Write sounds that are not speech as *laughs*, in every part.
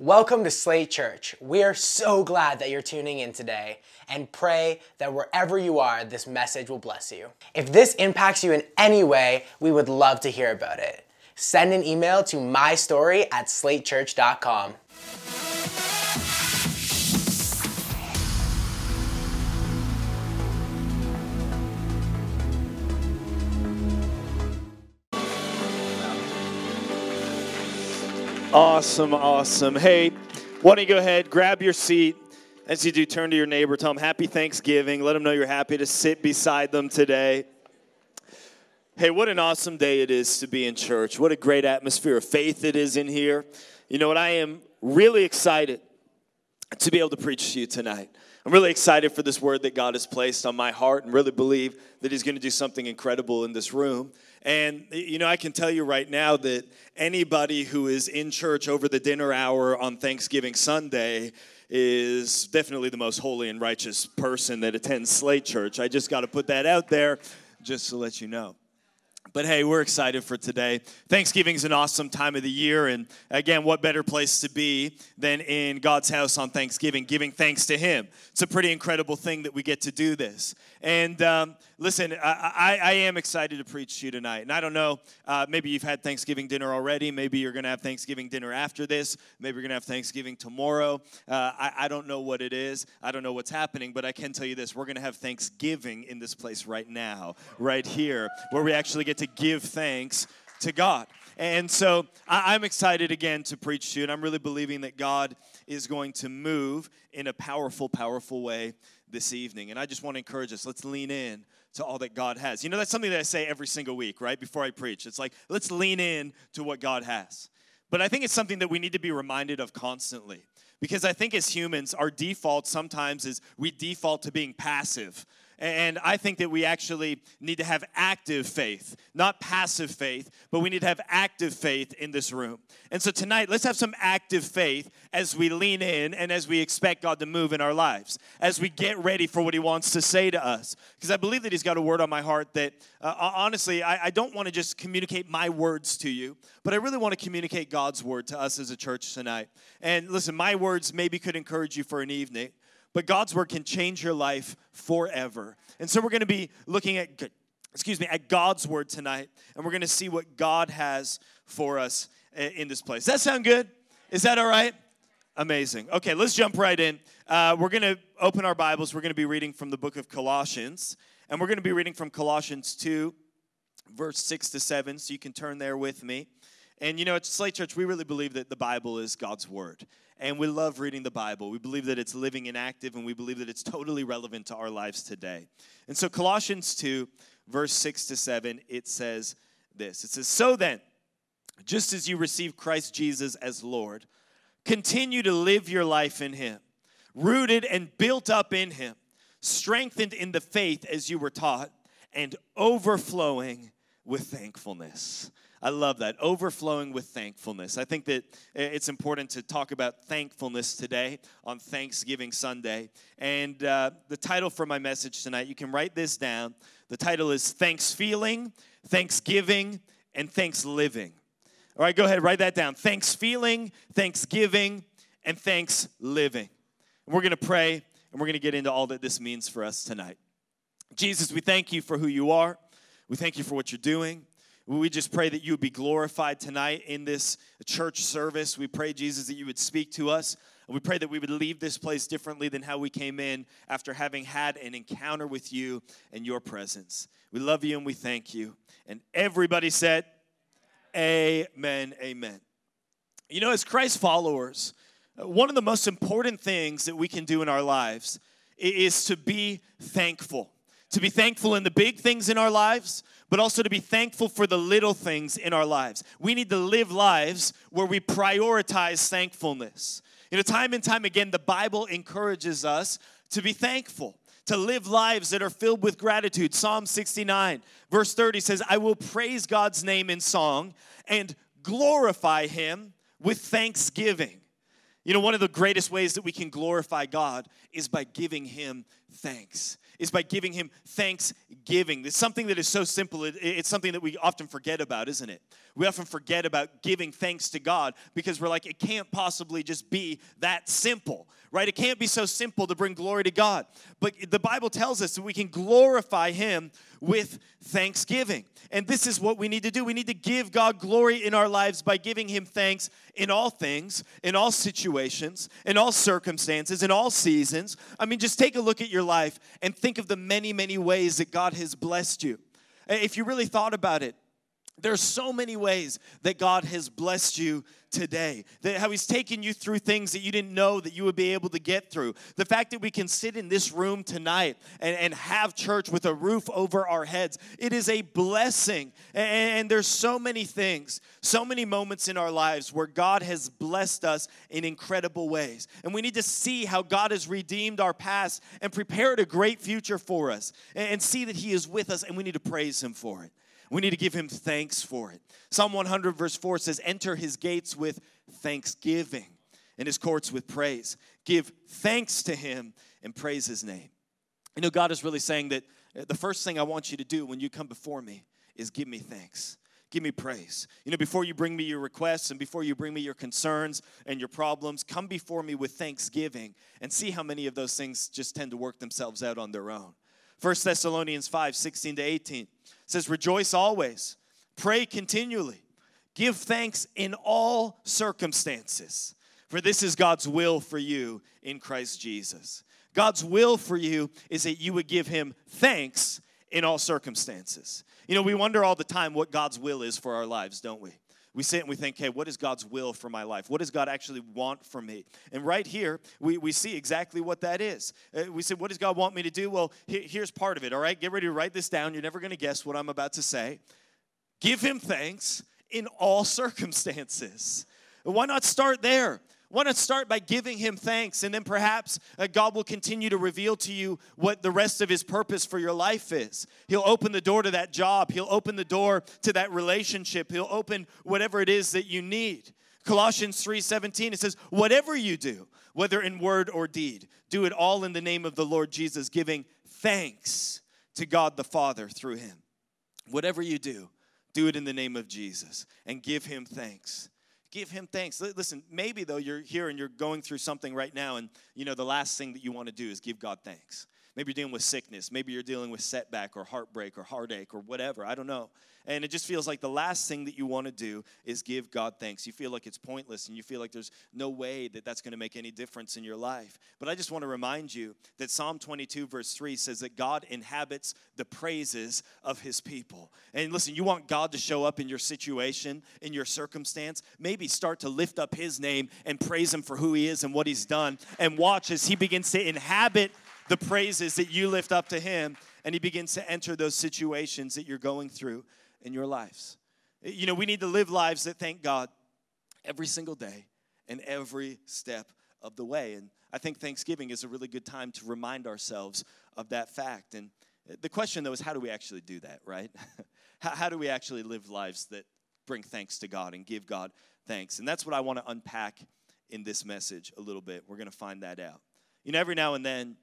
Welcome to Slate Church. We are so glad that you're tuning in today and pray that wherever you are, this message will bless you. If this impacts you in any way, we would love to hear about it. Send an email to mystory at slatechurch.com. Awesome, awesome. Hey, why don't you go ahead, grab your seat. As you do, turn to your neighbor, tell them happy Thanksgiving. Let them know you're happy to sit beside them today. Hey, what an awesome day it is to be in church. What a great atmosphere of faith it is in here. You know what? I am really excited to be able to preach to you tonight. I'm really excited for this word that God has placed on my heart and really believe that He's going to do something incredible in this room. And, you know, I can tell you right now that anybody who is in church over the dinner hour on Thanksgiving Sunday is definitely the most holy and righteous person that attends Slate Church. I just got to put that out there just to let you know. But hey, we're excited for today. Thanksgiving is an awesome time of the year. And again, what better place to be than in God's house on Thanksgiving, giving thanks to Him? It's a pretty incredible thing that we get to do this. And um, listen, I, I, I, am excited to preach to you tonight. And I don't know, uh, maybe you've had Thanksgiving dinner already. Maybe you're going to have Thanksgiving dinner after this. Maybe you're going to have Thanksgiving tomorrow. Uh, I, I don't know what it is. I don't know what's happening. But I can tell you this we're going to have Thanksgiving in this place right now, right here, where we actually get to give thanks to God. And so I, am excited again to preach to you, and I'm really believing that God is going to move in a powerful, powerful way this evening. And I just want to encourage us let's lean in to all that God has. You know, that's something that I say every single week, right? Before I preach. It's like, let's lean in to what God has. But I think it's something that we need to be reminded of constantly. Because I think as humans, our default sometimes is we default to being passive. And I think that we actually need to have active faith, not passive faith, but we need to have active faith in this room. And so tonight, let's have some active faith as we lean in and as we expect God to move in our lives, as we get ready for what He wants to say to us. Because I believe that He's got a word on my heart that, uh, honestly, I, I don't want to just communicate my words to you, but I really want to communicate God's word to us as a church tonight. And listen, my words maybe could encourage you for an evening but God's word can change your life forever. And so we're going to be looking at excuse me, at God's word tonight, and we're going to see what God has for us in this place. Does that sound good? Is that all right? Amazing. Okay, let's jump right in. Uh, we're going to open our Bibles. We're going to be reading from the book of Colossians, and we're going to be reading from Colossians 2, verse 6 to 7. So you can turn there with me. And you know, at Slate Church, we really believe that the Bible is God's word and we love reading the Bible. We believe that it's living and active, and we believe that it's totally relevant to our lives today. And so, Colossians 2, verse 6 to 7, it says this It says, So then, just as you receive Christ Jesus as Lord, continue to live your life in Him, rooted and built up in Him, strengthened in the faith as you were taught, and overflowing with thankfulness. I love that. Overflowing with thankfulness. I think that it's important to talk about thankfulness today on Thanksgiving Sunday. And uh, the title for my message tonight, you can write this down. The title is Thanks Feeling, Thanksgiving, and Thanks Living. All right, go ahead, write that down. Thanks feeling, thanksgiving, and thanks living. And we're going to pray and we're going to get into all that this means for us tonight. Jesus, we thank you for who you are. We thank you for what you're doing. We just pray that you would be glorified tonight in this church service. We pray, Jesus, that you would speak to us. We pray that we would leave this place differently than how we came in after having had an encounter with you and your presence. We love you and we thank you. And everybody said, Amen, amen. You know, as Christ followers, one of the most important things that we can do in our lives is to be thankful. To be thankful in the big things in our lives, but also to be thankful for the little things in our lives. We need to live lives where we prioritize thankfulness. You know, time and time again, the Bible encourages us to be thankful, to live lives that are filled with gratitude. Psalm 69, verse 30 says, I will praise God's name in song and glorify him with thanksgiving. You know, one of the greatest ways that we can glorify God is by giving him thanks is by giving him thanksgiving. It's something that is so simple. It, it's something that we often forget about, isn't it? We often forget about giving thanks to God because we're like, it can't possibly just be that simple, right? It can't be so simple to bring glory to God. But the Bible tells us that we can glorify him with thanksgiving. And this is what we need to do. We need to give God glory in our lives by giving him thanks in all things, in all situations, in all circumstances, in all seasons. I mean, just take a look at your life and think of the many, many ways that God has blessed you. If you really thought about it, there's so many ways that God has blessed you today. That how He's taken you through things that you didn't know that you would be able to get through. The fact that we can sit in this room tonight and, and have church with a roof over our heads, it is a blessing. And, and there's so many things, so many moments in our lives where God has blessed us in incredible ways. And we need to see how God has redeemed our past and prepared a great future for us and, and see that He is with us, and we need to praise Him for it. We need to give him thanks for it. Psalm 100, verse 4 says, Enter his gates with thanksgiving and his courts with praise. Give thanks to him and praise his name. You know, God is really saying that uh, the first thing I want you to do when you come before me is give me thanks. Give me praise. You know, before you bring me your requests and before you bring me your concerns and your problems, come before me with thanksgiving and see how many of those things just tend to work themselves out on their own. 1 Thessalonians 5 16 to 18 says, Rejoice always, pray continually, give thanks in all circumstances, for this is God's will for you in Christ Jesus. God's will for you is that you would give him thanks in all circumstances. You know, we wonder all the time what God's will is for our lives, don't we? We sit and we think, hey, what is God's will for my life? What does God actually want for me? And right here, we, we see exactly what that is. Uh, we say, what does God want me to do? Well, he, here's part of it, all right? Get ready to write this down. You're never going to guess what I'm about to say. Give him thanks in all *laughs* circumstances. Why not start there? Why to start by giving him thanks and then perhaps uh, God will continue to reveal to you what the rest of his purpose for your life is. He'll open the door to that job, he'll open the door to that relationship, he'll open whatever it is that you need. Colossians 3:17 it says, "Whatever you do, whether in word or deed, do it all in the name of the Lord Jesus, giving thanks to God the Father through him." Whatever you do, do it in the name of Jesus and give him thanks give him thanks. Listen, maybe though you're here and you're going through something right now, and you know the last thing that you want to do is give God thanks. Maybe you're dealing with sickness. Maybe you're dealing with setback or heartbreak or heartache or whatever. I don't know. And it just feels like the last thing that you want to do is give God thanks. You feel like it's pointless and you feel like there's no way that that's going to make any difference in your life. But I just want to remind you that Psalm 22, verse 3 says that God inhabits the praises of his people. And listen, you want God to show up in your situation, in your circumstance, maybe start to lift up his name and praise him for who he is and what he's done. And watch as he begins to inhabit the praises that you lift up to Him, and He begins to enter those situations that you're going through in your lives. You know, we need to live lives that thank God every single day and every step of the way. And I think Thanksgiving is a really good time to remind ourselves of that fact. And the question, though, is how do we actually do that, right? *laughs* how, how do we actually live lives that bring thanks to God and give God thanks? And that's what I want to unpack in this message a little bit. We're going to find that out. You know, every now and then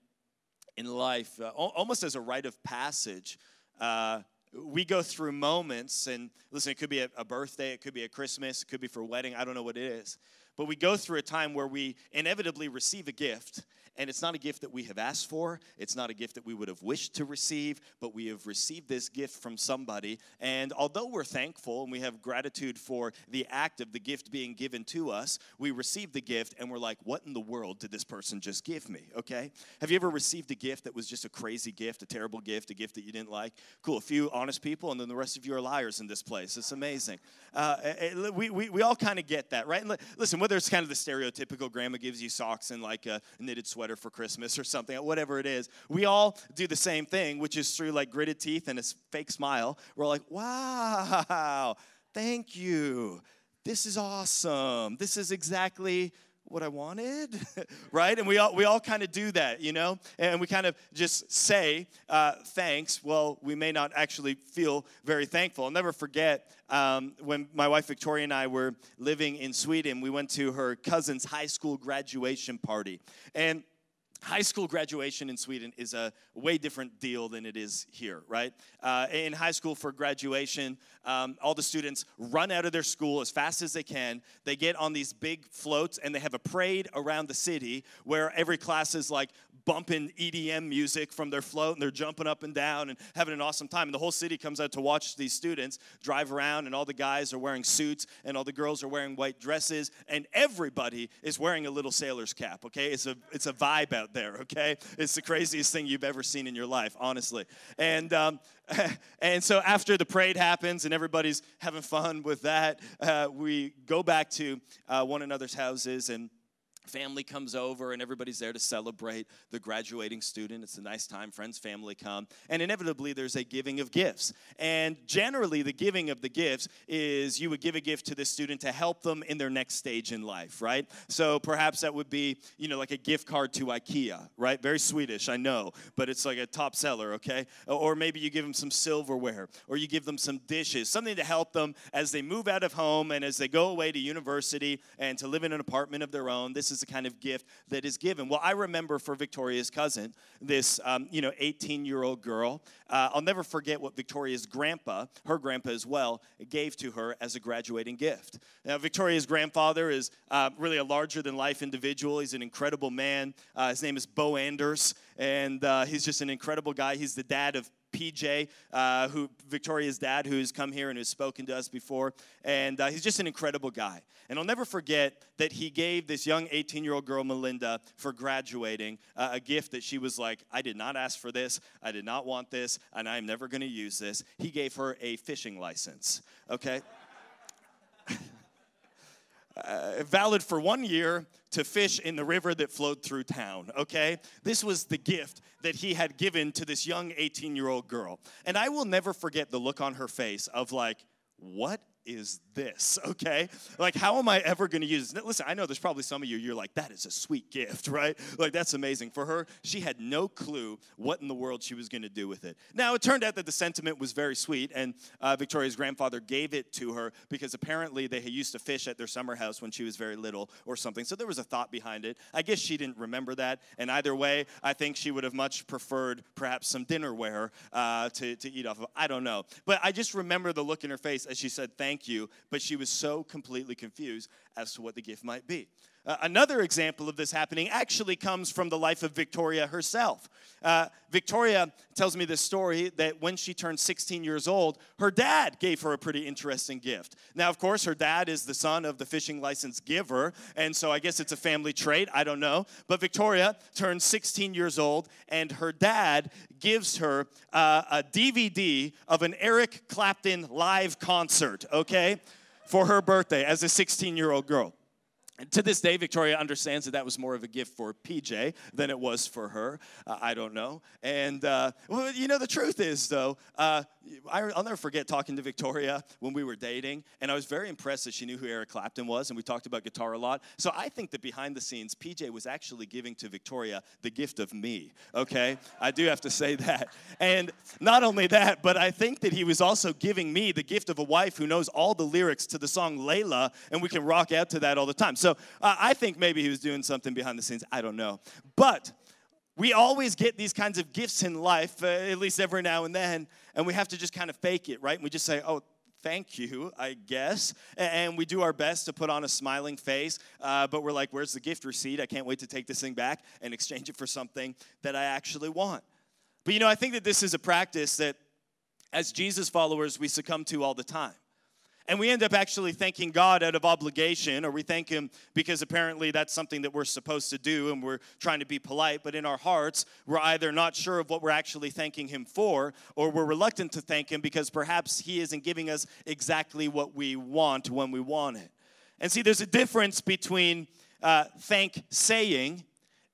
in life, uh, almost as a rite of passage. Uh, we go through moments, and listen, it could be a, a birthday, it could be a Christmas, it could be for a wedding, I don't know what it is. But we go through a time where we inevitably receive a gift and it's not a gift that we have asked for, it's not a gift that we would have wished to receive, but we have received this gift from somebody. And although we're thankful and we have gratitude for the act of the gift being given to us, we receive the gift and we're like, what in the world did this person just give me? Okay? Have you ever received a gift that was just a crazy gift, a terrible gift, a gift that you didn't like? Cool, a few honest people, and then the rest of you are liars in this place. It's amazing. Uh, eh, eh, we, we, we all kind of get that, right? Listen, whether it's kind of the stereotypical grandma gives you socks and like a knitted sweater sweater for Christmas or something, whatever it is. We all do the same thing, which is through like gritted teeth and a fake smile. We're like, wow, thank you. This is awesome. This is exactly what I wanted, *laughs* right? And we all we all kind of do that, you know, and we kind of just say uh, thanks. Well, we may not actually feel very thankful. I'll never forget um, when my wife Victoria and I were living in Sweden. We went to her cousin's high school graduation party, and high school graduation in Sweden is a way different deal than it is here, right? Uh, in high school for graduation, um, all the students run out of their school as fast as they can. They get on these big floats and they have a parade around the city where every class is like bumping EDM music from their float and they're jumping up and down and having an awesome time. And the whole city comes out to watch these students drive around, and all the guys are wearing suits and all the girls are wearing white dresses, and everybody is wearing a little sailor's cap, okay? It's a, it's a vibe out there, okay? It's the craziest thing you've ever seen in your life, honestly. And, um, *laughs* and so after the parade happens and everybody's having fun with that, uh, we go back to uh, one another's houses and family comes over and everybody's there to celebrate the graduating student. It's a nice time friends family come. And inevitably there's a giving of gifts. And generally the giving of the gifts is you would give a gift to the student to help them in their next stage in life right? So perhaps that would be you know like a gift card to ikea right? Very swedish i know but it's like a top seller okay? Or maybe you give them some silverware or you give them some dishes something to help them as they move out of home and as they go away to university and to live in an apartment of their own. This is the kind of gift that is given. Well, I remember for Victoria's cousin, this um, you know 18 year old girl. Uh, I'll never forget what Victoria's grandpa, her grandpa as well, gave to her as a graduating gift. Now, Victoria's grandfather is uh, really a larger than life individual. He's an incredible man. Uh, his name is Bo Anders, and uh, he's just an incredible guy. He's the dad of PJ, uh, who Victoria's dad, who's come here and has spoken to us before, and uh, he's just an incredible guy. And I'll never forget that he gave this young 18-year-old girl, Melinda, for graduating, uh, a gift that she was like, "I did not ask for this, I did not want this, and I am never going to use this." He gave her a fishing license. Okay. Uh, valid for one year to fish in the river that flowed through town, okay? This was the gift that he had given to this young 18 year old girl. And I will never forget the look on her face of like, what is this? *laughs* Okay? Like, how am I ever to use this? Listen, I know there's probably some of you, you're like, that is a sweet gift, *laughs* right? Like, that's amazing. For her, she had no clue what in the world she was to do with it. Now, it turned out that the sentiment was very sweet, and uh, Victoria's grandfather gave it to her because apparently they used to fish at their summer house when she was very little or something. So there was a thought behind it. I guess she didn't remember that. And either way, I think she would have much preferred perhaps some dinnerware uh, to, to eat off of. I don't know. But I just remember the look in her face as she said, thank you but she was so completely confused as to what the gift might be. Uh, another example of this happening actually comes from the life of Victoria herself. Uh, Victoria tells me this story that when she turned 16 years old, her dad gave her a pretty interesting gift. Now, of course, her dad is the son of the fishing license giver, and so I guess it's a family trait, I don't know. But Victoria turned 16 years old, and her dad gives her uh, a DVD of an Eric Clapton live concert, okay, for her birthday as a 16 year old girl to this day, Victoria understands that that was more of a gift for PJ than it was for her. Uh, I don't know. And, uh, well, you know, the truth is, though, uh, I, will never forget talking to Victoria when we were dating, and I was very impressed that she knew who Eric Clapton was, and we talked about guitar a lot. So I think that behind the scenes, PJ was actually giving to Victoria the gift of me, okay? I do have to say that. And not only that, but I think that he was also giving me the gift of a wife who knows all the lyrics to the song Layla, and we can rock out to that all the time. So uh, I think maybe he was doing something behind the scenes. I don't know. But we always get these kinds of gifts in life, uh, at least every now and then, and we have to just kind of fake it, right? And we just say, oh, thank you, I guess. And we do our best to put on a smiling face, uh, but we're like, where's the gift receipt? I can't wait to take this thing back and exchange it for something that I actually want. But you know, I think that this is a practice that as Jesus followers we succumb to all the time. And we end up actually thanking God out of obligation, or we thank Him because apparently that's something that we're supposed to do and we're trying to be polite. But in our hearts, we're either not sure of what we're actually thanking Him for, or we're reluctant to thank Him because perhaps He isn't giving us exactly what we want when we want it. And see, there's a difference between uh, thank saying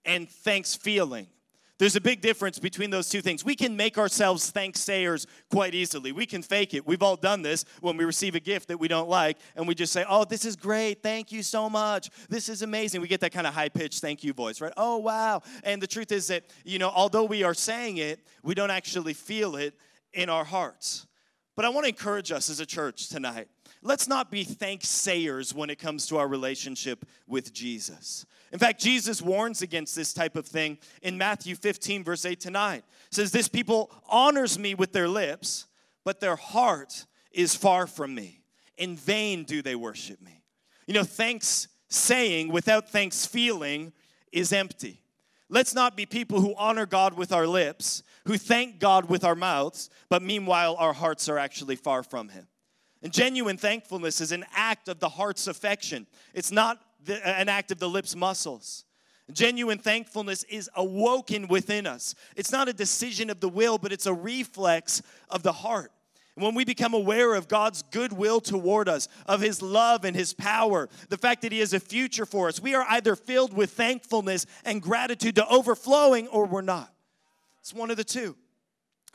and thanks feeling. There's a big difference between those two things. We can make ourselves thanksayers quite easily. We can fake it. We've all done this when we receive a gift that we don't like, and we just say, Oh, this is great. Thank you so much. This is amazing. We get that kind of high pitched thank you voice, right? Oh, wow. And the truth is that, you know, although we are saying it, we don't actually feel it in our hearts. But I want to encourage us as a church tonight let's not be thanksayers when it comes to our relationship with Jesus. In fact, Jesus warns against this type of thing in Matthew 15, verse 8 to 9. It says, This people honors me with their lips, but their heart is far from me. In vain do they worship me. You know, thanks saying without thanks feeling is empty. Let's not be people who honor God with our lips, who thank God with our mouths, but meanwhile our hearts are actually far from Him. And genuine thankfulness is an act of the heart's affection, it's not the, an act of the lips' muscles. Genuine thankfulness is awoken within us. It's not a decision of the will, but it's a reflex of the heart. When we become aware of God's goodwill toward us, of His love and His power, the fact that He has a future for us, we are either filled with thankfulness and gratitude to overflowing or we're not. It's one of the two.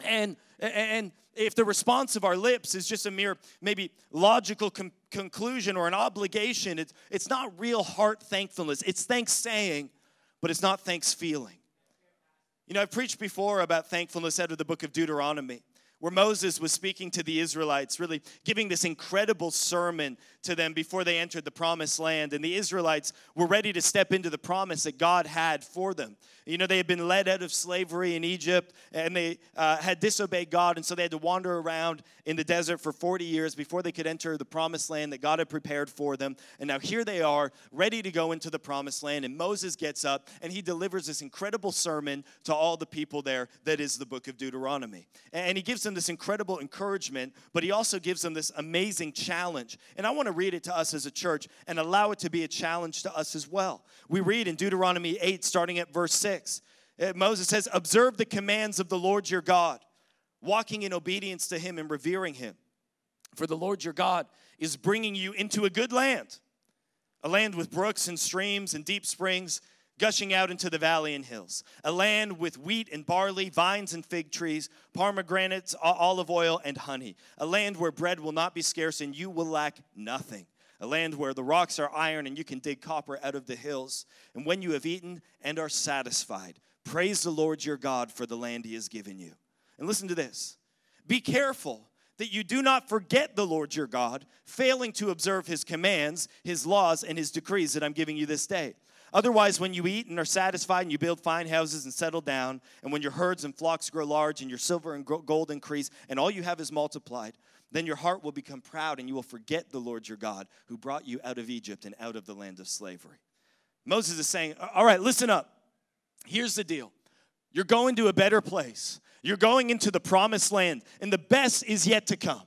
And, and if the response of our lips is just a mere maybe logical com- conclusion or an obligation, it's, it's not real heart thankfulness. It's thanks saying, but it's not thanks feeling. You know, I've preached before about thankfulness out of the book of Deuteronomy where Moses was speaking to the Israelites, really giving this incredible sermon to them before they entered the promised land. And the Israelites were ready to step into the promise that God had for them. You know, they had been led out of slavery in Egypt and they uh, had disobeyed God, and so they had to wander around in the desert for 40 years before they could enter the promised land that God had prepared for them. And now here they are, ready to go into the promised land. And Moses gets up and he delivers this incredible sermon to all the people there that is the book of Deuteronomy. And he gives them this incredible encouragement, but he also gives them this amazing challenge. And I want to read it to us as a church and allow it to be a challenge to us as well. We read in Deuteronomy 8, starting at verse 6. Uh, Moses says, Observe the commands of the Lord your God, walking in obedience to him and revering him. For the Lord your God is bringing you into a good land, a land with brooks and streams and deep springs gushing out into the valley and hills, a land with wheat and barley, vines and fig trees, pomegranates, olive oil, and honey, a land where bread will not be scarce and you will lack nothing. A land where the rocks are iron and you can dig copper out of the hills. And when you have eaten and are satisfied, praise the Lord your God for the land he has given you. And listen to this be careful that you do not forget the Lord your God, failing to observe his commands, his laws, and his decrees that I'm giving you this day. Otherwise, when you eat and are satisfied, and you build fine houses and settle down, and when your herds and flocks grow large, and your silver and gold increase, and all you have is multiplied, then your heart will become proud, and you will forget the Lord your God, who brought you out of Egypt and out of the land of slavery. Moses is saying, All right, listen up. Here's the deal you're going to a better place, you're going into the promised land, and the best is yet to come.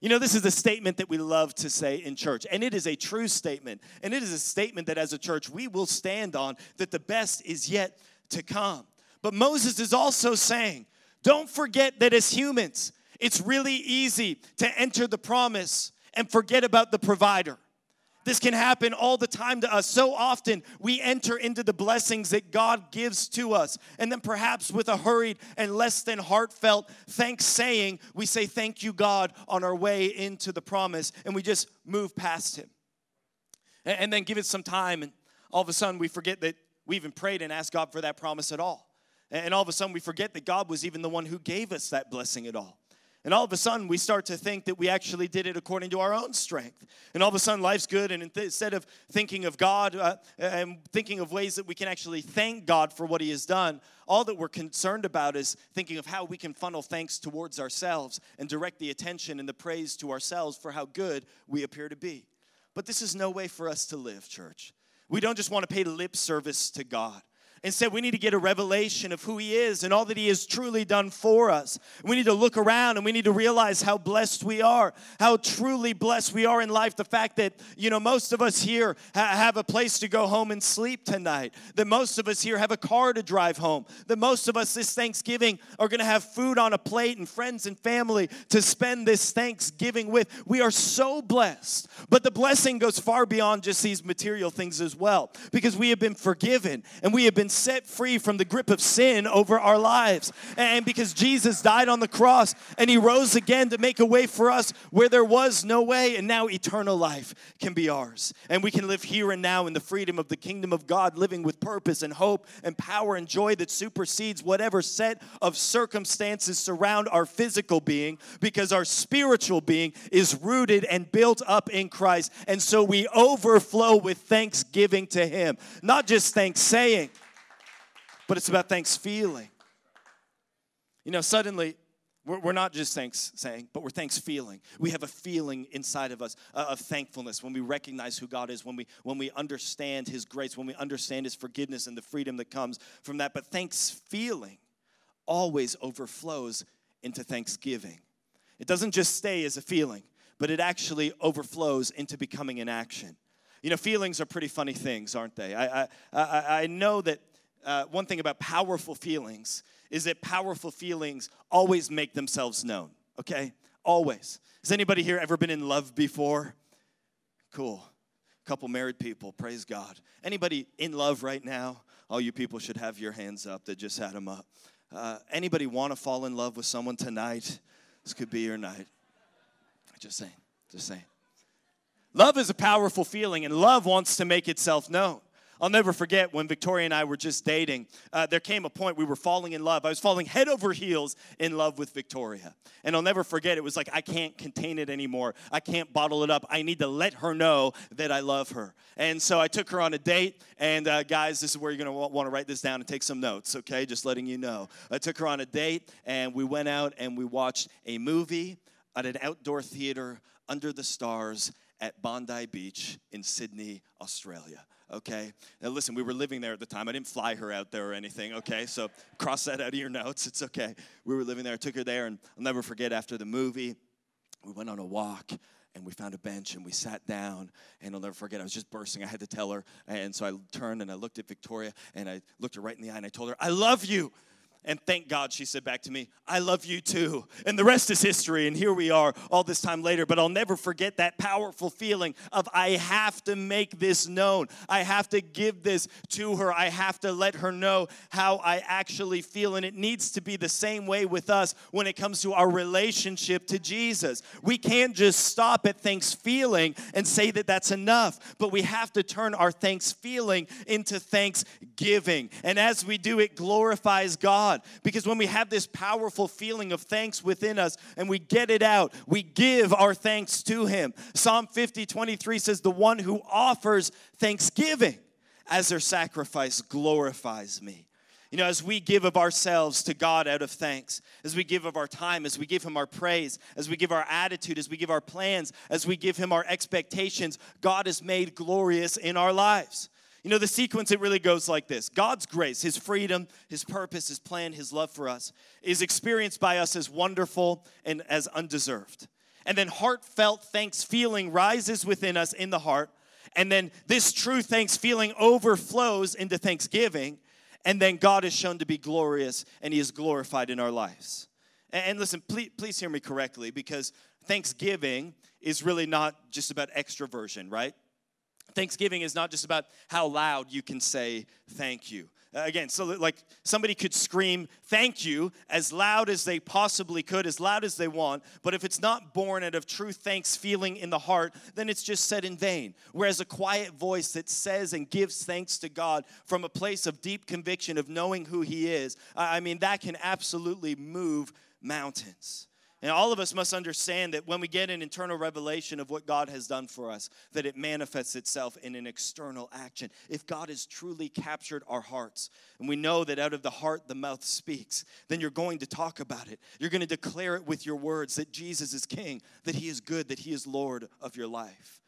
You know, this is a statement that we love to say in church, and it is a true statement. And it is a statement that as a church we will stand on that the best is yet to come. But Moses is also saying, don't forget that as humans, it's really easy to enter the promise and forget about the provider. This can happen all the time to us. So often we enter into the blessings that God gives to us. And then perhaps with a hurried and less than heartfelt thanks saying, we say, Thank you, God, on our way into the promise. And we just move past Him. And then give it some time. And all of a sudden we forget that we even prayed and asked God for that promise at all. And all of a sudden we forget that God was even the one who gave us that blessing at all. And all of a sudden, we start to think that we actually did it according to our own strength. And all of a sudden, life's good. And instead of thinking of God uh, and thinking of ways that we can actually thank God for what He has done, all that we're concerned about is thinking of how we can funnel thanks towards ourselves and direct the attention and the praise to ourselves for how good we appear to be. But this is no way for us to live, church. We don't just want to pay lip service to God. Instead, we need to get a revelation of who He is and all that He has truly done for us. We need to look around and we need to realize how blessed we are, how truly blessed we are in life. The fact that, you know, most of us here ha- have a place to go home and sleep tonight, that most of us here have a car to drive home, that most of us this Thanksgiving are going to have food on a plate and friends and family to spend this Thanksgiving with. We are so blessed. But the blessing goes far beyond just these material things as well, because we have been forgiven and we have been set free from the grip of sin over our lives. And because Jesus died on the cross and he rose again to make a way for us where there was no way, and now eternal life can be ours. And we can live here and now in the freedom of the kingdom of God, living with purpose and hope and power and joy that supersedes whatever set of circumstances surround our physical being because our spiritual being is rooted and built up in Christ. And so we overflow with thanksgiving to Him. Not just thanks saying, but it's about thanks feeling. You know, suddenly, we're, not just thanks saying, but we're thanks feeling. We have a feeling inside of us uh, of thankfulness when we recognize who God is, when we when we understand His grace, when we understand His forgiveness and the freedom that comes from that. But thanks feeling always overflows into thanksgiving. It doesn't just stay as a feeling, but it actually overflows into becoming an action. You know, feelings are pretty funny things, aren't they? I, I, I, I know that uh, one thing about powerful feelings is that powerful feelings always make themselves known, okay? Always. Has anybody here ever been in love before? Cool. Couple married people, praise God. Anybody in love right now? All you people should have your hands up that just had them up. Uh, anybody want to fall in love with someone tonight? This could be your night. Just saying, just saying. Love is a powerful feeling, and love wants to make itself known. I'll never forget when Victoria and I were just dating, uh, there came a point we were falling in love. I was falling head over heels in love with Victoria. And I'll never forget, it was like, I can't contain it anymore. I can't bottle it up. I need to let her know that I love her. And so I took her on a date. And uh, guys, this is where you're going to want to write this down and take some notes, okay? Just letting you know. I took her on a date, and we went out and we watched a movie at an outdoor theater under the stars at Bondi Beach in Sydney, Australia okay? Now, listen, we were living there at the time. I didn't fly her out there or anything, okay? So cross that out of your notes. It's okay. We were living there. I took her there, and I'll never forget after the movie, we went on a walk and we found a bench and we sat down and i'll never forget i was just bursting i had to tell her and so i turned and i looked at victoria and i looked her right in the eye and i told her i love you and thank God she said back to me, I love you too. And the rest is history. And here we are all this time later. But I'll never forget that powerful feeling of I have to make this known. I have to give this to her. I have to let her know how I actually feel. And it needs to be the same way with us when it comes to our relationship to Jesus. We can't just stop at thanks feeling and say that that's enough, but we have to turn our thanks feeling into thanksgiving. And as we do, it glorifies God. God. Because when we have this powerful feeling of thanks within us and we get it out, we give our thanks to Him. Psalm 50, 23 says, The one who offers thanksgiving as their sacrifice glorifies me. You know, as we give of ourselves to God out of thanks, as we give of our time, as we give Him our praise, as we give our attitude, as we give our plans, as we give Him our expectations, God is made glorious in our lives. You know, the sequence, it really goes like this God's grace, His freedom, His purpose, His plan, His love for us is experienced by us as wonderful and as undeserved. And then heartfelt thanks feeling rises within us in the heart. And then this true thanks feeling overflows into thanksgiving. And then God is shown to be glorious and He is glorified in our lives. And listen, please, please hear me correctly because thanksgiving is really not just about extroversion, right? Thanksgiving is not just about how loud you can say thank you. Uh, again, so like somebody could scream thank you as loud as they possibly could, as loud as they want, but if it's not born out of true thanks feeling in the heart, then it's just said in vain. Whereas a quiet voice that says and gives thanks to God from a place of deep conviction of knowing who He is, I mean, that can absolutely move mountains. And all of us must understand that when we get an internal revelation of what God has done for us, that it manifests itself in an external action. If God has truly captured our hearts, and we know that out of the heart the mouth speaks, then you're going to talk about it. You're going to declare it with your words that Jesus is King, that He is good, that He is Lord of your life.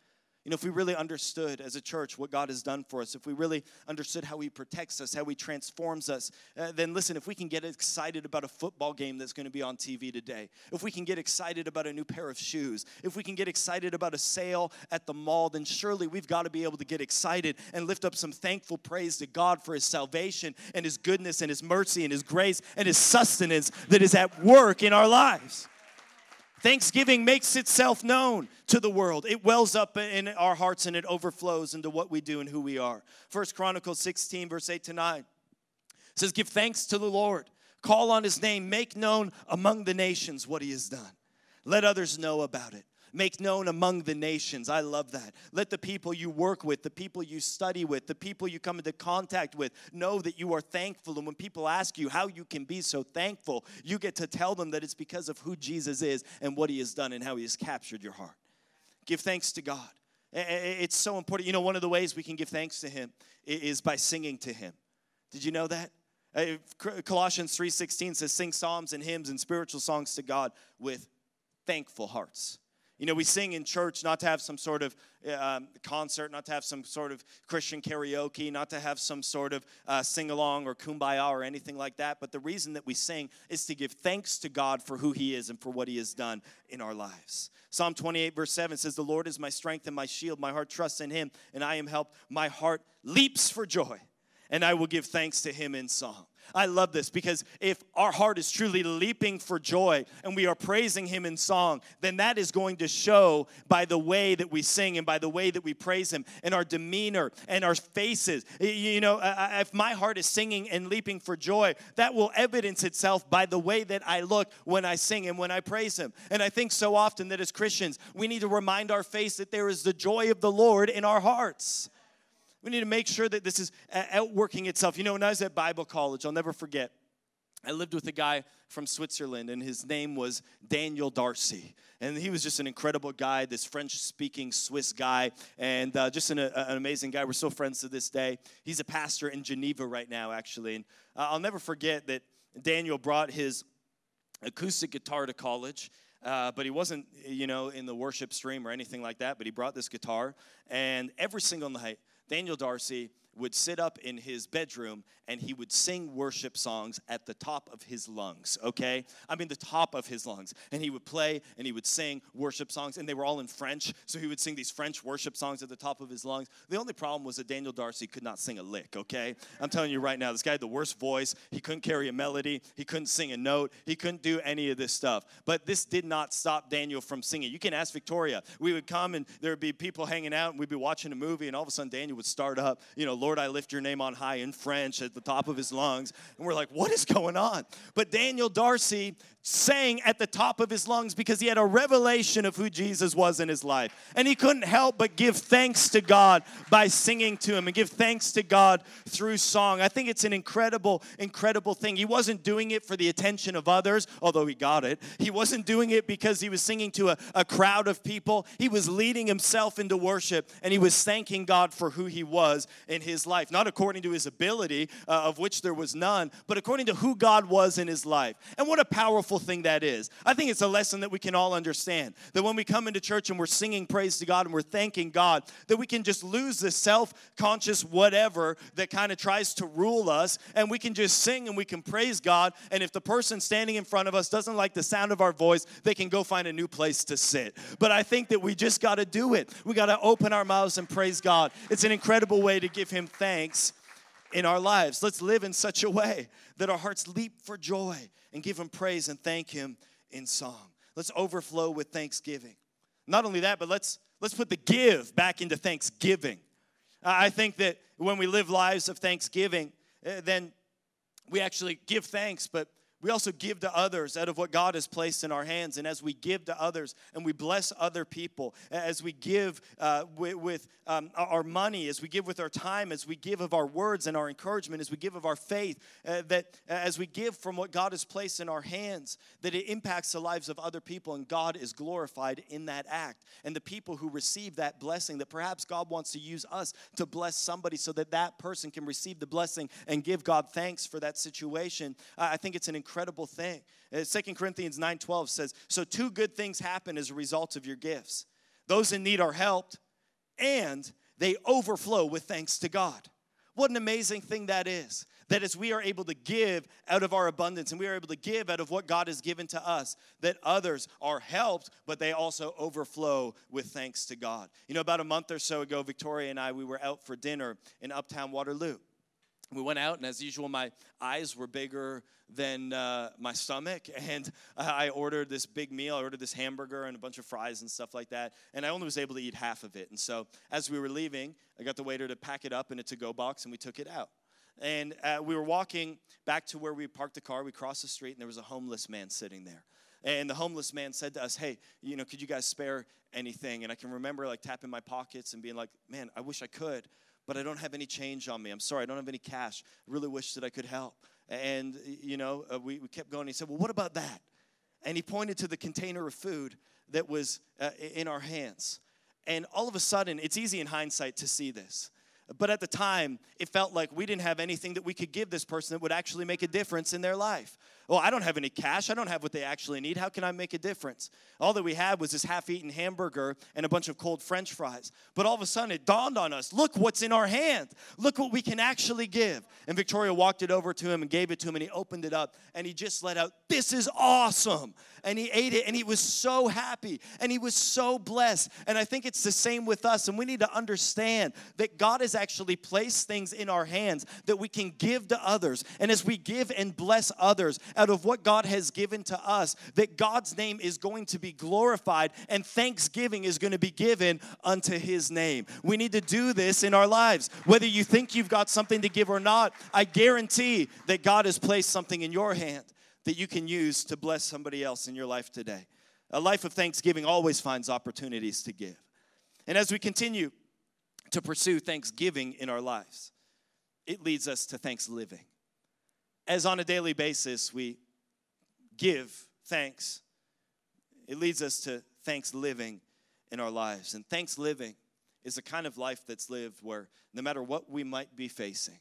You know, if we really understood as a church what God has done for us, if we really understood how He protects us, how He transforms us, uh, then listen, if we can get excited about a football game that's going to be on TV today, if we can get excited about a new pair of shoes, if we can get excited about a sale at the mall, then surely we've got to be able to get excited and lift up some thankful praise to God for His salvation and His goodness and His mercy and His grace and His sustenance that is at work in our lives. Thanksgiving makes itself known to the world. It wells up in our hearts and it overflows into what we do and who we are. First Chronicles 16, verse 8 to 9 says, Give thanks to the Lord, call on his name, make known among the nations what he has done. Let others know about it. Make known among the nations. I love that. Let the people you work with, the people you study with, the people you come into contact with know that you are thankful. And when people ask you how you can be so thankful, you get to tell them that it's because of who Jesus is and what he has done and how he has captured your heart. Give thanks to God. It's so important. You know, one of the ways we can give thanks to him is by singing to him. Did you know that? Colossians 3:16 says sing psalms and hymns and spiritual songs to God with thankful hearts. You know, we sing in church not to have some sort of um, concert, not to have some sort of Christian karaoke, not to have some sort of uh, sing along or kumbaya or anything like that. But the reason that we sing is to give thanks to God for who He is and for what He has done in our lives. Psalm 28, verse 7 says, The Lord is my strength and my shield. My heart trusts in Him, and I am helped. My heart leaps for joy, and I will give thanks to Him in song. I love this because if our heart is truly leaping for joy and we are praising Him in song, then that is going to show by the way that we sing and by the way that we praise Him and our demeanor and our faces. You know, if my heart is singing and leaping for joy, that will evidence itself by the way that I look when I sing and when I praise Him. And I think so often that as Christians, we need to remind our face that there is the joy of the Lord in our hearts. We need to make sure that this is outworking itself. You know, when I was at Bible college, I'll never forget, I lived with a guy from Switzerland, and his name was Daniel Darcy. And he was just an incredible guy, this French speaking Swiss guy, and uh, just an, an, amazing guy. We're still friends to this day. He's a pastor in Geneva right now, actually. And uh, I'll never forget that Daniel brought his acoustic guitar to college. Uh, but he wasn't, you know, in the worship stream or anything like that. But he brought this guitar, and every single night, Daniel Darcy would sit up in his bedroom and he would sing worship songs at the top of his lungs, okay? I mean, the top of his lungs. And he would play and he would sing worship songs, and they were all in French, so he would sing these French worship songs at the top of his lungs. The only problem was that Daniel Darcy could not sing a lick, okay? I'm telling you right now, this guy had the worst voice. He couldn't carry a melody, he couldn't sing a note, he couldn't do any of this stuff. But this did not stop Daniel from singing. You can ask Victoria. We would come and there would be people hanging out, and we'd be watching a movie, and all of a sudden Daniel would start up, you know, Lord, I lift your name on high in French at the top of his lungs. And we're like, what is going on? But Daniel Darcy sang at the top of his lungs because he had a revelation of who Jesus was in his life. And he couldn't help but give thanks to God by singing to him and give thanks to God through song. I think it's an incredible, incredible thing. He wasn't doing it for the attention of others, although he got it. He wasn't doing it because he was singing to a, a crowd of people. He was leading himself into worship and he was thanking God for who he was in his life. Not according to his ability, uh, of which there was none, but according to who God was in his life. And what a powerful powerful thing that is. I think it's a lesson that we can all understand. That when we come into church and we're singing praise to God and we're thanking God, that we can just lose the self conscious whatever that kind of tries to rule us and we can just sing and we can praise God. And if the person standing in front of us doesn't like the sound of our voice, they can go find a new place to sit. But I think that we just got to do it. We got to open our mouths and praise God. It's an incredible way to give Him thanks in our lives. Let's live in such a way that our hearts leap for joy and give Him praise and thank Him in song. Let's overflow with thanksgiving. Not only that, but let's let's put the give back into thanksgiving. I think that when we live lives of thanksgiving, eh, then we actually give thanks, but we also give to others out of what God has placed in our hands. And as we give to others and we bless other people, as we give uh, with, with um, our money, as we give with our time, as we give of our words and our encouragement, as we give of our faith, uh, that uh, as we give from what God has placed in our hands, that it impacts the lives of other people and God is glorified in that act. And the people who receive that blessing, that perhaps God wants to use us to bless somebody so that that person can receive the blessing and give God thanks for that situation. I think it's an incredible thing. Uh, Second Corinthians 9:12 says, "So two good things happen as a result of your gifts. Those in need are helped, and they overflow with thanks to God." What an amazing thing that is. That as we are able to give out of our abundance and we are able to give out of what God has given to us, that others are helped, but they also overflow with thanks to God. You know, about a month or so ago, Victoria and I, we were out for dinner in Uptown Waterloo we went out, and as usual, my eyes were bigger than uh, my stomach. *laughs* And I ordered this big meal. I ordered this hamburger and a bunch of fries and stuff like that. And I only was able to eat half of it. And so, as we were leaving, I got the waiter to pack it up in a to go box, and we took it out. And uh, we were walking back to where we parked the car. We crossed the street, and there was a homeless man sitting there. And the homeless man said to us, Hey, you know, could you guys spare anything? And I can remember like tapping my pockets and being like, Man, I wish I could, but I don't have any change on me. I'm sorry, I don't have any cash. I really wish that I could help. And, you know, uh, we, we kept going. He said, Well, what about that? And he pointed to the container of food that was uh, in our hands. And all of a sudden, it's easy in hindsight to see this. But at the time, it felt like we didn't have anything that we could give this person that would actually make a difference in their life. Well, I don't have any cash. I don't have what they actually need. How can I make a difference? All that we had was this half eaten hamburger and a bunch of cold french fries. But all of a sudden, it dawned on us look what's in our hand. Look what we can actually give. And Victoria walked it over to him and gave it to him, and he opened it up and he just let out, This is awesome. And he ate it and he was so happy and he was so blessed. And I think it's the same with us. And we need to understand that God has actually placed things in our hands that we can give to others. And as we give and bless others, out of what God has given to us, that God's name is going to be glorified and thanksgiving is going to be given unto his name. We need to do this in our lives. Whether you think you've got something to give or not, I guarantee that God has placed something in your hand that you can use to bless somebody else in your life today. A life of thanksgiving always finds opportunities to give. And as we continue to pursue thanksgiving in our lives, it leads us to thanks living as on a daily basis we give thanks, it leads us to thanks living in our lives. And thanks living is a kind of life that's lived where no matter what we might be facing,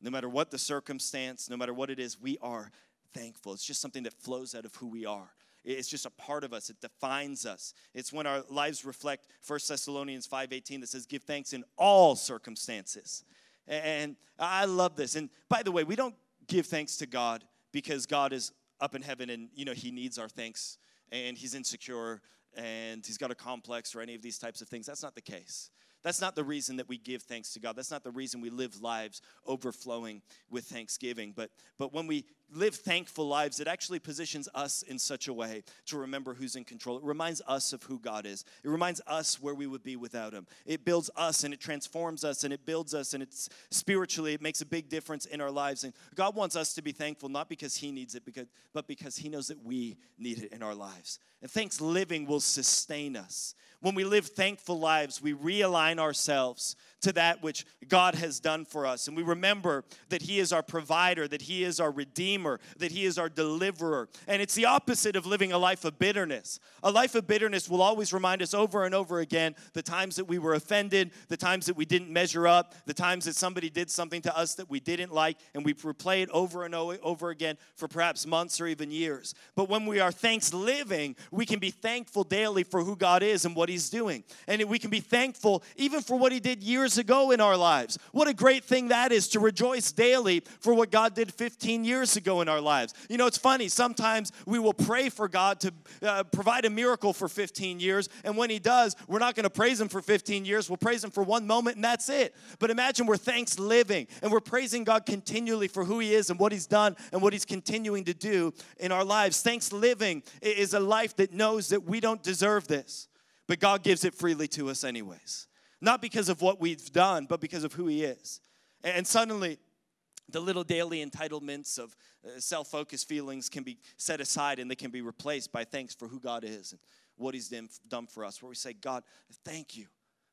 no matter what the circumstance, no matter what it is, we are thankful. It's just something that flows out of who we are. It's just a part of us. It defines us. It's when our lives reflect 1 Thessalonians 5:18 that says give thanks in all circumstances. And I love this. And by the way, we don't give thanks to God because God is up in heaven and you know he needs our thanks and he's insecure and he's got a complex or any of these types of things. That's not the case. That's not the reason that we give thanks to God. That's not the reason we live lives overflowing with thanksgiving. But, but when we live thankful lives, it actually positions us in such a way to remember who's in control. It reminds us of who God is. It reminds us where we would be without Him. It builds us and it transforms us and it builds us and it's spiritually, it makes a big difference in our lives. And God wants us to be thankful, not because He needs it, because, but because He knows that we need it in our lives. And thanks living will sustain us. When we live thankful lives, we realign ourselves to that which God has done for us. And we remember that He is our provider, that He is our redeemer, that He is our deliverer. And it's the opposite of living a life of bitterness. A life of bitterness will always remind us over and over again the times that we were offended, the times that we didn't measure up, the times that somebody did something to us that we didn't like, and we replay it over and over again for perhaps months or even years. But when we are thanks living, we can be thankful daily for who God is and what He's doing. And we can be thankful even for what He did years ago in our lives. What a great thing that is to rejoice daily for what God did 15 years ago in our lives. You know, it's funny, sometimes we will pray for God to uh, provide a miracle for 15 years, and when He does, we're not going to praise Him for 15 years. We'll praise Him for one moment, and that's it. But imagine we're thanks living, and we're praising God continually for who He is and what He's done and what He's continuing to do in our lives. Thanks living is a life that knows that we don't deserve this, but God gives it freely to us, anyways not because of what we've done, but because of who He is. And suddenly, the little daily entitlements of uh, self focused feelings can be set aside and they can be replaced by thanks for who God is and what He's done for us. Where we say, God, thank you.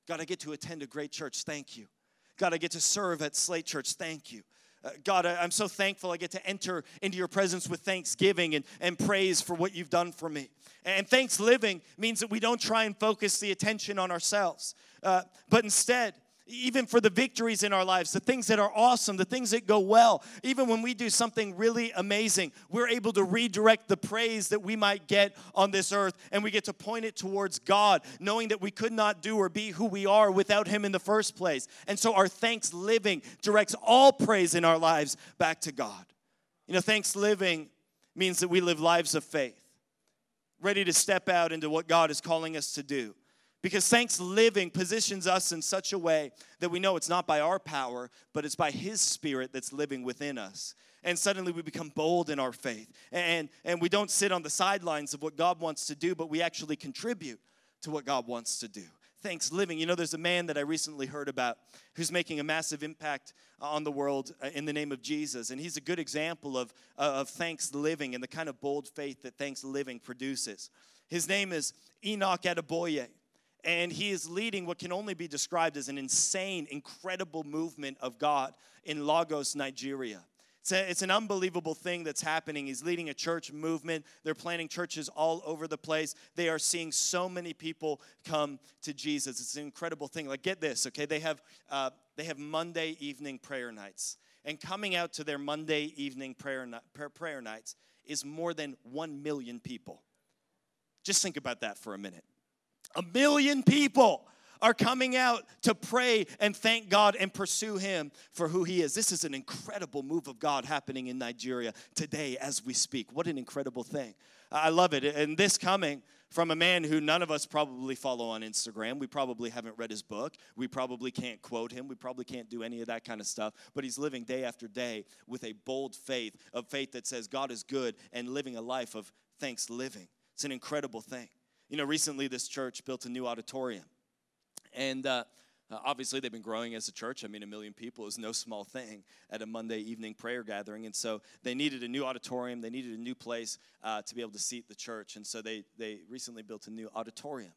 God, I get to attend a great church. Thank you. God, I get to serve at Slate Church. Thank you. Uh, God, I, I'm so thankful I get to enter into your presence with thanksgiving and, and praise for what you've done for me. And thanks living means that we don't try and focus the attention on ourselves, uh, but instead, even for the victories in our lives, the things that are awesome, the things that go well, even when we do something really amazing, we're able to redirect the praise that we might get on this earth and we get to point it towards God, knowing that we could not do or be who we are without Him in the first place. And so our thanks living directs all praise in our lives back to God. You know, thanks living means that we live lives of faith, ready to step out into what God is calling us to do. Because thanks living positions us in such a way that we know it's not by our power, but it's by His Spirit that's living within us. And suddenly we become bold in our faith. And, and we don't sit on the sidelines of what God wants to do, but we actually contribute to what God wants to do. thanks living. You know, there's a man that I recently heard about who's making a massive impact on the world uh, in the name of Jesus. And he's a good example of, uh, of thanks living and the kind of bold faith that thanks living produces. His name is Enoch Adeboye. And he is leading what can only be described as an insane, incredible movement of God in Lagos, Nigeria. It's, a, it's, an unbelievable thing that's happening. He's leading a church movement. They're planting churches all over the place. They are seeing so many people come to Jesus. It's an incredible thing. Like, get this, okay? They have, uh, they have Monday evening prayer nights. And coming out to their Monday evening prayer, prayer nights is more than 1 million people. Just think about that for a minute. A million people are coming out to pray and thank God and pursue Him for who He is. This is an incredible move of God happening in Nigeria today as we speak. What an incredible thing. I love it. And this coming from a man who none of us probably follow on Instagram. We probably haven't read his book. We probably can't quote him. We probably can't do any of that kind of stuff. But he's living day after day with a bold faith, of faith that says God is good and living a life of thanks living. It's an incredible thing. You know, recently this church built a new auditorium. And uh, uh, obviously, they've been growing as a church. I mean, a million people is no small thing at a Monday evening prayer gathering. And so they needed a new auditorium, they needed a new place uh, to be able to seat the church. And so they, they recently built a new auditorium.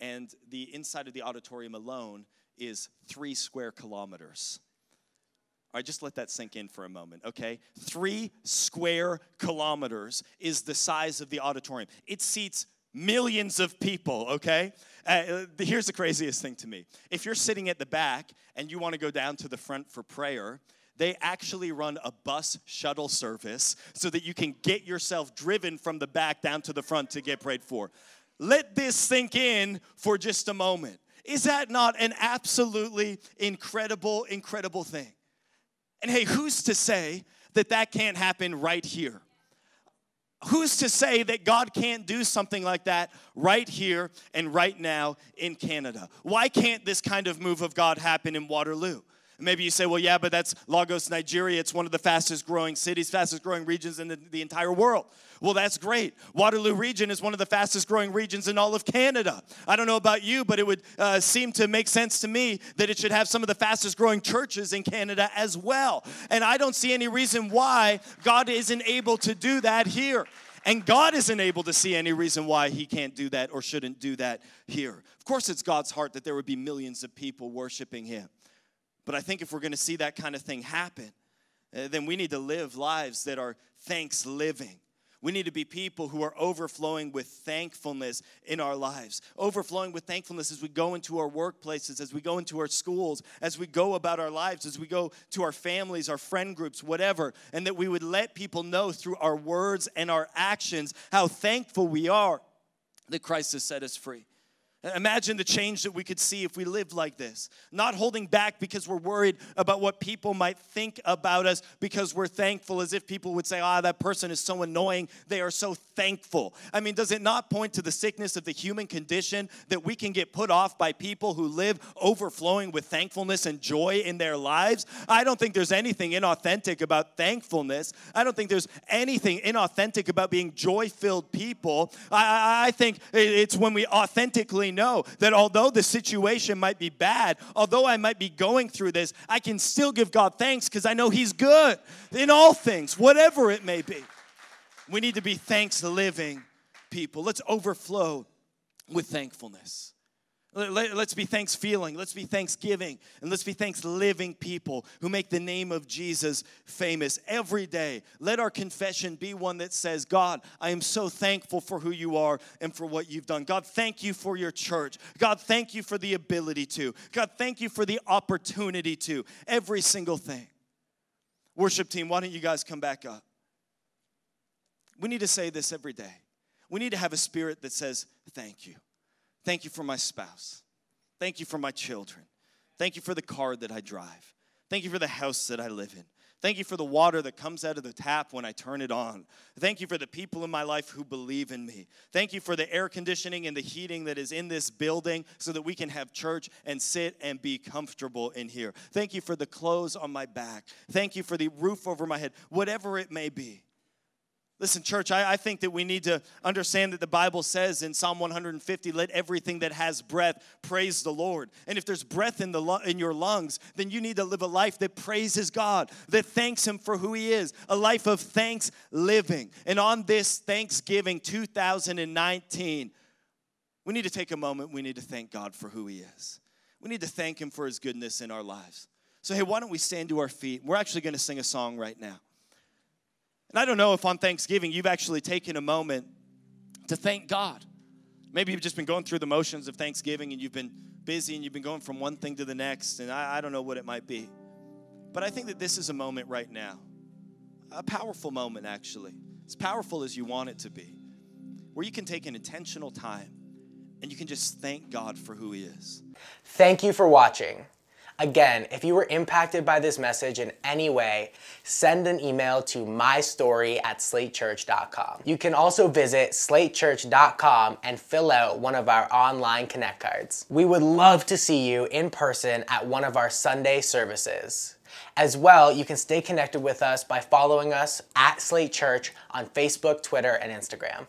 And the inside of the auditorium alone is three square kilometers. All right, just let that sink in for a moment, okay? Three square kilometers is the size of the auditorium. It seats millions of people, okay? Uh, here's the craziest thing to me. If you're sitting at the back and you want to go down to the front for prayer, they actually run a bus shuttle service so that you can get yourself driven from the back down to the front to get prayed for. Let this sink in for just a moment. Is that not an absolutely incredible, incredible thing? And hey, who's to say that that can't happen right here? Who's to say that God can't do something like that right here and right now in Canada? Why can't this kind of move of God happen in Waterloo? Maybe you say, well, yeah, but that's Lagos, Nigeria. It's one of the fastest growing cities, fastest growing regions in the, the, entire world. Well, that's great. Waterloo region is one of the fastest growing regions in all of Canada. I don't know about you, but it would uh, seem to make sense to me that it should have some of the fastest growing churches in Canada as well. And I don't see any reason why God isn't able to do that here. And God isn't able to see any reason why He can't do that or shouldn't do that here. Of course, it's God's heart that there would be millions of people worshiping Him. But I think if we're going to see that kind of thing happen, uh, then we need to live lives that are thanks living. We need to be people who are overflowing with thankfulness in our lives, overflowing with thankfulness as we go into our workplaces, as we go into our schools, as we go about our lives, as we go to our families, our friend groups, whatever, and that we would let people know through our words and our actions how thankful we are that Christ has set us free. Imagine the change that we could see if we lived like this. Not holding back because we're worried about what people might think about us because we're thankful, as if people would say, ah, that person is so annoying. They are so thankful. I mean, does it not point to the sickness of the human condition that we can get put off by people who live overflowing with thankfulness and joy in their lives? I don't think there's anything inauthentic about thankfulness. I don't think there's anything inauthentic about being joy filled people. I, I think it's when we authentically know that although the situation might be bad, although I might be going through this, I can still give God thanks because I know He's good in all things, whatever it may be. We need to be thanks living people. Let's overflow with thankfulness. Let's be thanks feeling, let's be thanksgiving, and let's be thanks living people who make the name of Jesus famous every day. Let our confession be one that says, God, I am so thankful for who you are and for what you've done. God, thank you for your church. God, thank you for the ability to. God, thank you for the opportunity to. Every single thing. Worship team, why don't you guys come back up? We need to say this every day. We need to have a spirit that says, Thank you. Thank you for my spouse. Thank you for my children. Thank you for the car that I drive. Thank you for the house that I live in. Thank you for the water that comes out of the tap when I turn it on. Thank you for the people in my life who believe in me. Thank you for the air conditioning and the heating that is in this building so that we can have church and sit and be comfortable in here. Thank you for the clothes on my back. Thank you for the roof over my head, whatever it may be. Listen, church, I, I, think that we need to understand that the Bible says in Psalm 150, let everything that has breath praise the Lord. And if there's breath in, the, in your lungs, then you need to live a life that praises God, that thanks Him for who He is, a life of thanks living. And on this Thanksgiving 2019, we need to take a moment, we need to thank God for who He is. We need to thank Him for His goodness in our lives. So, hey, why don't we stand to our feet? We're actually going to sing a song right now. And I don't know if on Thanksgiving you've actually taken a moment to thank God. Maybe you've just been going through the motions of Thanksgiving and you've been busy and you've been going from one thing to the next, and I, I don't know what it might be. But I think that this is a moment right now, a powerful moment actually, as powerful as you want it to be, where you can take an intentional time and you can just thank God for who He is. Thank you for watching. Again, if you were impacted by this message in any way, send an email to mystory at slatechurch.com. You can also visit slatechurch.com and fill out one of our online Connect cards. We would love to see you in person at one of our Sunday services. As well, you can stay connected with us by following us at Slate Church on Facebook, Twitter, and Instagram.